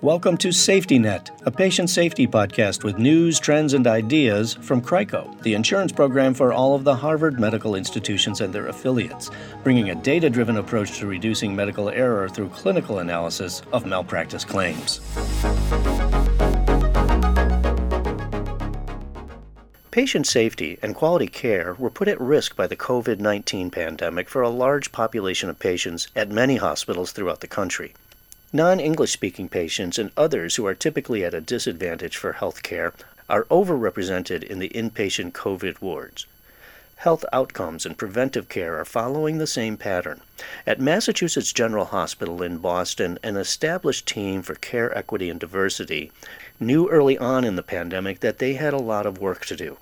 Welcome to Safety Net, a patient safety podcast with news, trends, and ideas from CRICO, the insurance program for all of the Harvard medical institutions and their affiliates, bringing a data driven approach to reducing medical error through clinical analysis of malpractice claims. Patient safety and quality care were put at risk by the COVID 19 pandemic for a large population of patients at many hospitals throughout the country. Non English speaking patients and others who are typically at a disadvantage for health care are overrepresented in the inpatient COVID wards. Health outcomes and preventive care are following the same pattern. At Massachusetts General Hospital in Boston, an established team for care equity and diversity knew early on in the pandemic that they had a lot of work to do.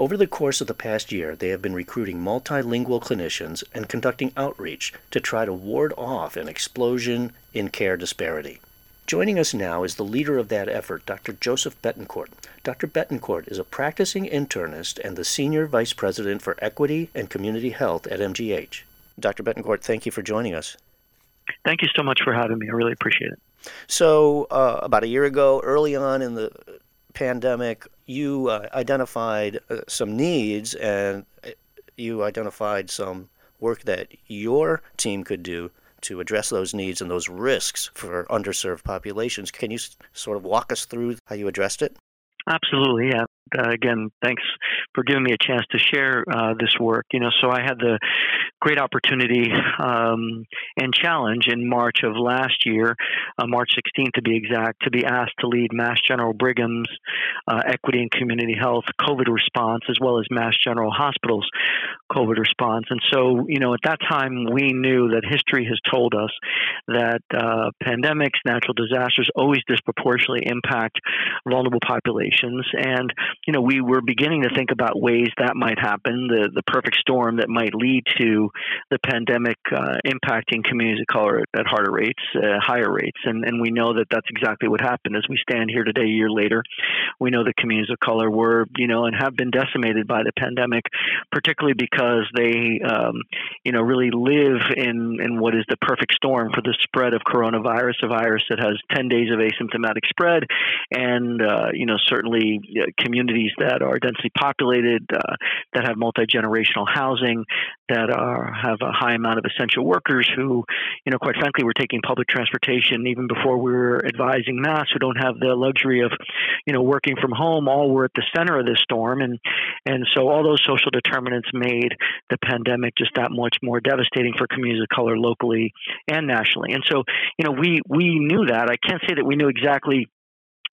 Over the course of the past year, they have been recruiting multilingual clinicians and conducting outreach to try to ward off an explosion in care disparity. Joining us now is the leader of that effort, Dr. Joseph Betancourt. Dr. Betancourt is a practicing internist and the Senior Vice President for Equity and Community Health at MGH. Dr. Betancourt, thank you for joining us. Thank you so much for having me. I really appreciate it. So, uh, about a year ago, early on in the pandemic, you uh, identified uh, some needs and uh, you identified some work that your team could do to address those needs and those risks for underserved populations. Can you sort of walk us through how you addressed it? Absolutely, yeah. Uh, again, thanks for giving me a chance to share uh, this work. You know, so I had the great opportunity um, and challenge in March of last year, uh, March 16th to be exact, to be asked to lead Mass General Brigham's uh, Equity and Community Health COVID response, as well as Mass General Hospital's COVID response. And so, you know, at that time, we knew that history has told us that uh, pandemics, natural disasters always disproportionately impact vulnerable populations. And, you know, we were beginning to think about ways that might happen, the, the perfect storm that might lead to the pandemic uh, impacting communities of color at, harder rates, uh, higher rates, and and we know that that's exactly what happened. As we stand here today, a year later, we know that communities of color were, you know, and have been decimated by the pandemic, particularly because they, um, you know, really live in in what is the perfect storm for the spread of coronavirus, a virus that has 10 days of asymptomatic spread, and uh, you know, certainly uh, communities that are densely populated, uh, that have multi generational housing, that are have a high amount of essential workers who, you know, quite frankly, were taking public transportation even before we were advising masks who don't have the luxury of, you know, working from home. All were at the center of this storm, and and so all those social determinants made the pandemic just that much more devastating for communities of color locally and nationally. And so, you know, we we knew that. I can't say that we knew exactly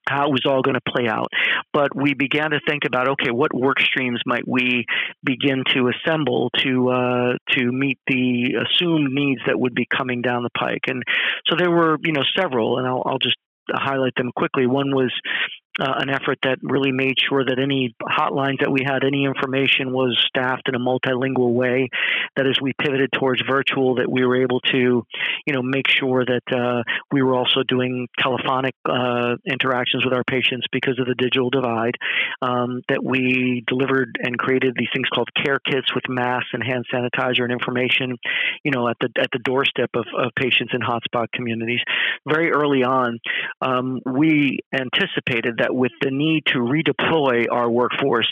how it was all going to play out. But we began to think about okay, what work streams might we begin to assemble to uh, to meet the assumed needs that would be coming down the pike. And so there were you know several, and I'll, I'll just highlight them quickly. One was uh, an effort that really made sure that any hotlines that we had, any information was staffed in a multilingual way. That as we pivoted towards virtual, that we were able to, you know, make sure that uh, we were also doing telephonic uh, interactions with our patients because of the digital divide. Um, that we delivered and created these things called care kits with masks and hand sanitizer and information, you know, at the at the doorstep of, of patients in hotspot communities. Very early on, um, we anticipated that that with the need to redeploy our workforce,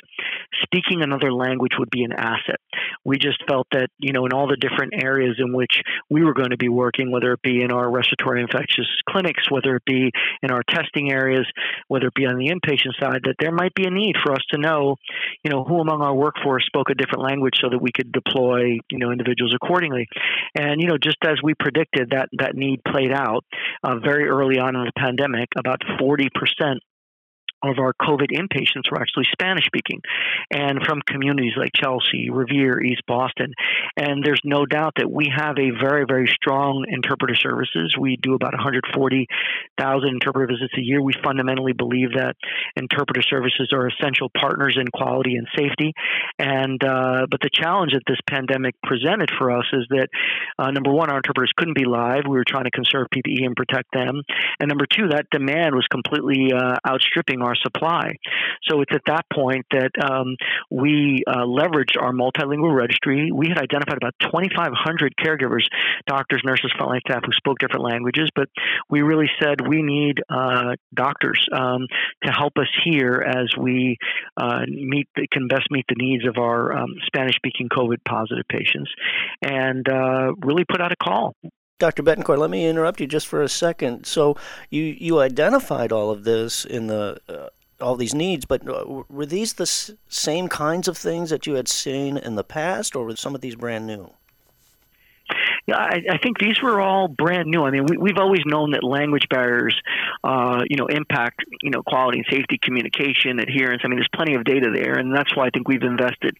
speaking another language would be an asset. We just felt that, you know, in all the different areas in which we were going to be working, whether it be in our respiratory infectious clinics, whether it be in our testing areas, whether it be on the inpatient side, that there might be a need for us to know, you know, who among our workforce spoke a different language so that we could deploy, you know, individuals accordingly. And, you know, just as we predicted, that, that need played out uh, very early on in the pandemic, about 40% of our COVID inpatients were actually Spanish speaking and from communities like Chelsea, Revere, East Boston. And there's no doubt that we have a very, very strong interpreter services. We do about 140,000 interpreter visits a year. We fundamentally believe that interpreter services are essential partners in quality and safety. And, uh, but the challenge that this pandemic presented for us is that, uh, number one, our interpreters couldn't be live. We were trying to conserve PPE and protect them. And number two, that demand was completely uh, outstripping our our supply. So it's at that point that um, we uh, leveraged our multilingual registry. We had identified about 2,500 caregivers, doctors, nurses, frontline staff who spoke different languages, but we really said we need uh, doctors um, to help us here as we uh, meet the, can best meet the needs of our um, Spanish-speaking COVID positive patients, and uh, really put out a call. Dr. Betancourt, let me interrupt you just for a second. So you you identified all of this in the uh, all these needs, but uh, were these the s- same kinds of things that you had seen in the past, or were some of these brand new? Yeah, I, I think these were all brand new. I mean, we, we've always known that language barriers, uh, you know, impact, you know, quality and safety, communication, adherence. I mean, there's plenty of data there, and that's why I think we've invested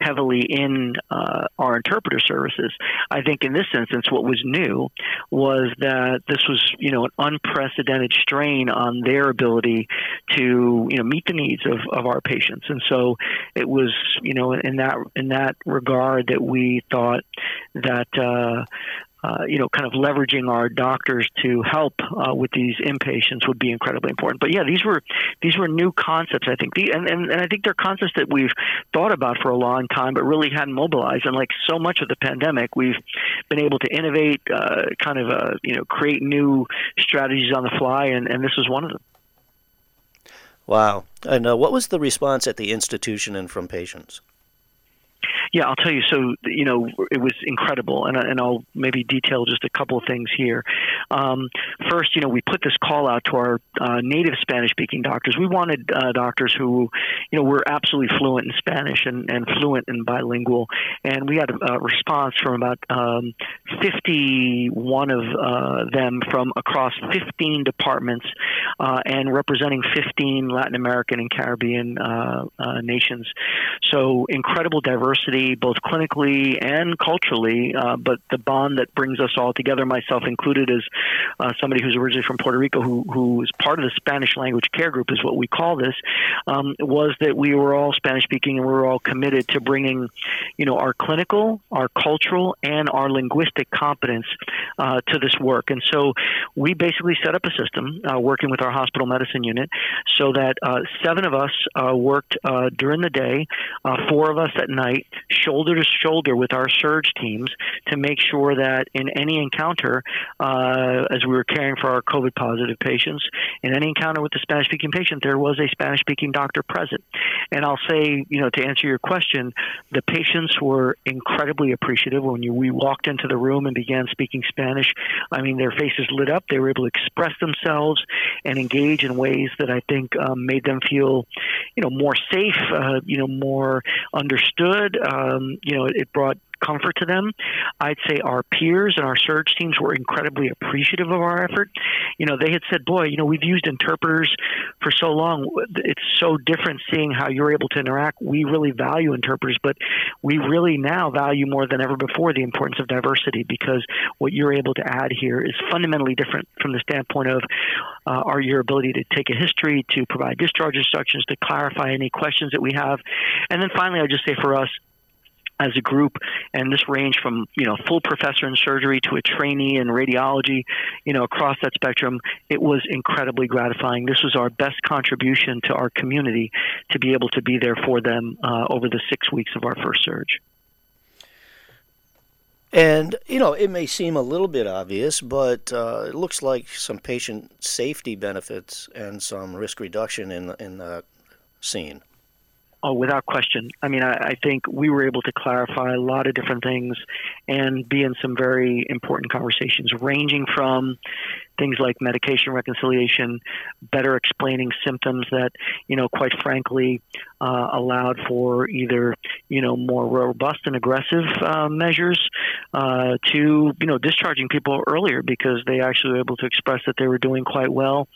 heavily in uh, our interpreter services. I think in this instance, what was new was that this was, you know, an unprecedented strain on their ability to, you know, meet the needs of, of our patients, and so it was, you know, in that in that regard that we thought that. Uh, uh, you know, kind of leveraging our doctors to help uh, with these inpatients would be incredibly important. But yeah, these were these were new concepts. I think, the, and, and and I think they're concepts that we've thought about for a long time, but really hadn't mobilized. And like so much of the pandemic, we've been able to innovate, uh, kind of, uh, you know, create new strategies on the fly, and, and this was one of them. Wow! And uh, what was the response at the institution and from patients? Yeah, I'll tell you. So, you know, it was incredible, and, and I'll maybe detail just a couple of things here. Um, first, you know, we put this call out to our uh, native Spanish-speaking doctors. We wanted uh, doctors who, you know, were absolutely fluent in Spanish and, and fluent in bilingual, and we had a, response from about um, 51 of uh, them from across 15 departments uh, and representing 15 Latin American and Caribbean uh, uh, nations. So, incredible diversity both clinically and culturally. Uh, but the bond that brings us all together, myself included, as uh, somebody who's originally from Puerto Rico, who who is part of the Spanish language care group, is what we call this, um, was that we were all Spanish speaking and we were all committed to bringing, you know, our clinical, our cultural, and our linguistic competence uh, to this work. And so we basically set up a system uh, working with our hospital medicine unit so that uh, seven of us uh, worked during the day, four of us at night, shoulder to shoulder with our surge teams to make sure that in any encounter, uh, as we were caring for our COVID positive patients, in any encounter with the Spanish speaking patient, there was a Spanish speaking doctor present. And I'll say, you know, to answer your question, the patients were incredibly appreciative when you, we walked into the room and began speaking Spanish. I mean, their faces lit up. They were able to express themselves and engage in ways that I think um, made them feel, you know, more safe, uh, you know, more understood. Um, you know, it brought comfort to them. I'd say our peers and our surge teams were incredibly appreciative of our effort. You know, they had said, "Boy, you know, we've used interpreters for so long. It's so different seeing how you're able to interact. We really value interpreters, but we really now value more than ever before the importance of diversity because what you're able to add here is fundamentally different from the standpoint of uh, our your ability to take a history, to provide discharge instructions, to clarify any questions that we have, and then finally, I'll just say for us as a group, and this ranged from you know full professor in surgery to a trainee in radiology, you know across that spectrum. It was incredibly gratifying. This was our best contribution to our community to be able to be there for them uh, over the six weeks of our first surge. And, you know, it may seem a little bit obvious, but uh, it looks like some patient safety benefits and some risk reduction in, in the scene. Oh, without question. I mean, I, I, think we were able to clarify a lot of different things and be in some very important conversations, ranging from things like medication reconciliation, better explaining symptoms that, you know, quite frankly, uh, allowed for either, you know, more robust and aggressive uh, measures uh, to, you know, discharging people earlier because they actually were able to express that they were doing quite well.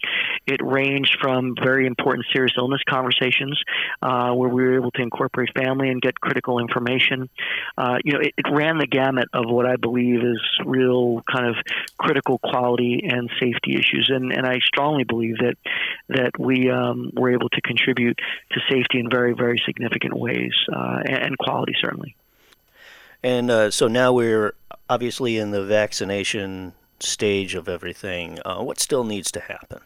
It ranged from very important serious illness conversations uh, where we were able to incorporate family and get critical information. Uh, you know, it, it ran the gamut of what I believe is real kind of critical quality and safety issues, and, and I strongly believe that that we um, were able to contribute to safety in very very significant ways uh, and, and, quality certainly. And uh, so now we're obviously in the vaccination stage of everything. Uh, what still needs to happen?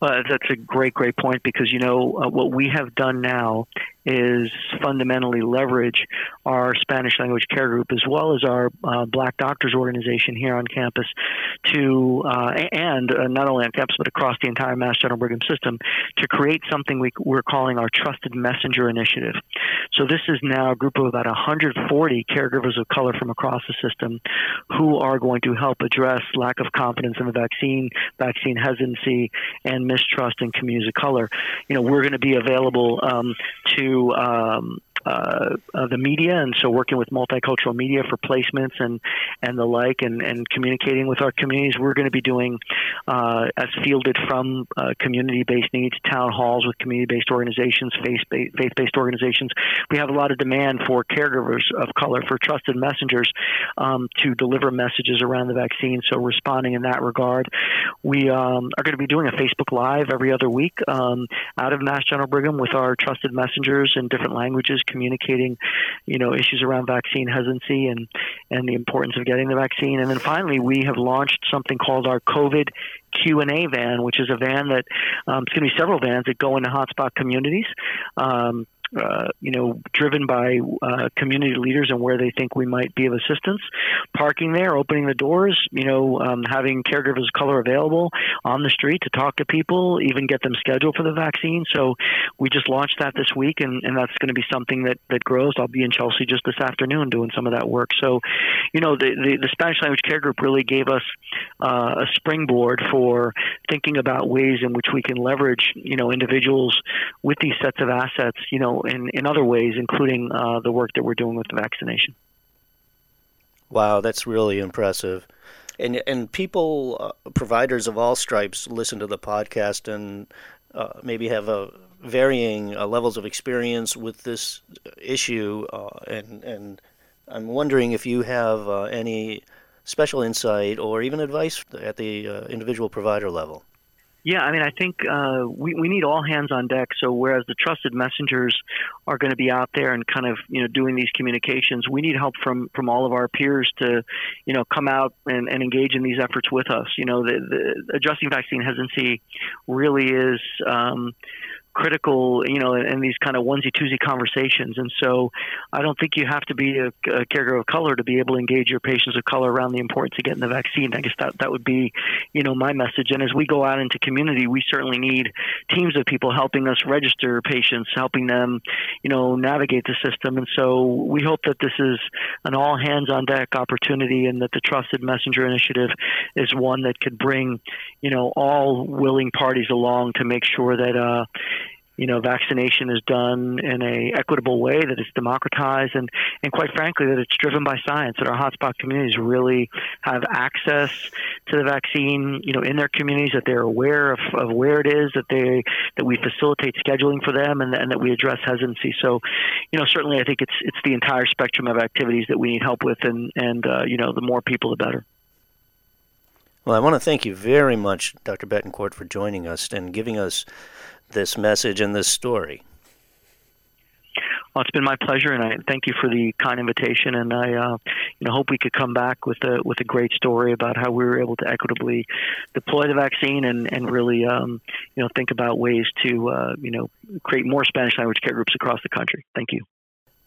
Well, that's a great, great point because you know uh, what we have done now is fundamentally leverage our Spanish language care group as well as our uh, Black Doctors organization here on campus to, uh, and uh, not only on campus but across the entire Mass General Brigham system to create something we, we're calling our Trusted Messenger Initiative. So this is now a group of about 140 caregivers of color from across the system who are going to help address lack of confidence in the vaccine, vaccine hesitancy, and mistrust in communities of color. You know, we're going to be available um, to um, uh, uh, the media, and so working with multicultural media for placements and and the like, and, and communicating with our communities. We're going to be doing uh, as fielded from uh, community-based needs, town halls with community-based organizations, faith-based organizations. We have a lot of demand for caregivers of color, for trusted messengers um, to deliver messages around the vaccine. So responding in that regard, we um, are going to be doing a Facebook Live every other week um, out of Mass General Brigham with our trusted messengers in different languages communicating, you know, issues around vaccine hesitancy and and the importance of getting the vaccine. And then finally, we have launched something called our COVID Q and A van, which is a van that um, it's going to be several vans that go into hotspot communities. Um, uh, you know, driven by uh, community leaders and where they think we might be of assistance. Parking there, opening the doors, you know, um, having caregivers of color available on the street to talk to people, even get them scheduled for the vaccine. So we just launched that this week, and, and that's going to be something that, that grows. I'll be in Chelsea just this afternoon doing some of that work. So, you know, the, the, the Spanish language care group really gave us uh, a springboard for thinking about ways in which we can leverage, you know, individuals with these sets of assets, you know, in, in other ways, including uh, the work that we're doing with the vaccination. Wow, that's really impressive. And and people, uh, providers of all stripes, listen to the podcast and uh, maybe have a varying uh, levels of experience with this issue. Uh, and and I'm wondering if you have uh, any special insight or even advice at the individual provider level. Yeah, I mean, I think uh, we we need all hands on deck. So whereas the trusted messengers are going to be out there and kind of you know doing these communications, we need help from from all of our peers to you know come out and, and engage in these efforts with us. You know, the, the adjusting vaccine hesitancy really is. Um, critical, you know, in, these kind of onesie twosie conversations. And so I don't think you have to be a, a, caregiver of color to be able to engage your patients of color around the importance of getting the vaccine. I guess that, that would be, you know, my message. And as we go out into community, we certainly need teams of people helping us register patients, helping them, you know, navigate the system. And so we hope that this is an all hands on deck opportunity and that the Trusted Messenger Initiative is one that could bring, you know, all willing parties along to make sure that, uh, you know, vaccination is done in a equitable way, that it's democratized, and, and quite frankly, that it's driven by science, that our hotspot communities really have access to the vaccine, you know, in their communities, that they're aware of, of where it is, that they that we facilitate scheduling for them, and, and that we address hesitancy. So, you know, certainly I think it's it's the entire spectrum of activities that we need help with, and and uh, you know, the more people, the better. Well, I want to thank you very much, Dr. Betancourt, for joining us and giving us this message and this story. Well, it's been my pleasure, and I thank you for the kind invitation. And I, uh, you know, hope we could come back with a with a great story about how we were able to equitably deploy the vaccine and and really, um, you know, think about ways to, uh, you know, create more Spanish language care groups across the country. Thank you.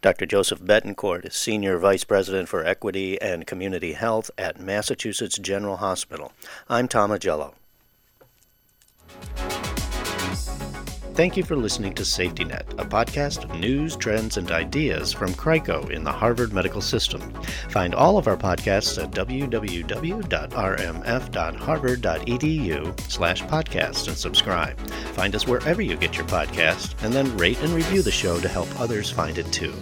Dr. Joseph Betancourt is Senior Vice President for Equity and Community Health at Massachusetts General Hospital. I'm Tom Augello. Thank you for listening to Safety Net, a podcast of news, trends, and ideas from CRICO in the Harvard Medical System. Find all of our podcasts at www.rmf.harvard.edu slash podcast and subscribe. Find us wherever you get your podcast, and then rate and review the show to help others find it too.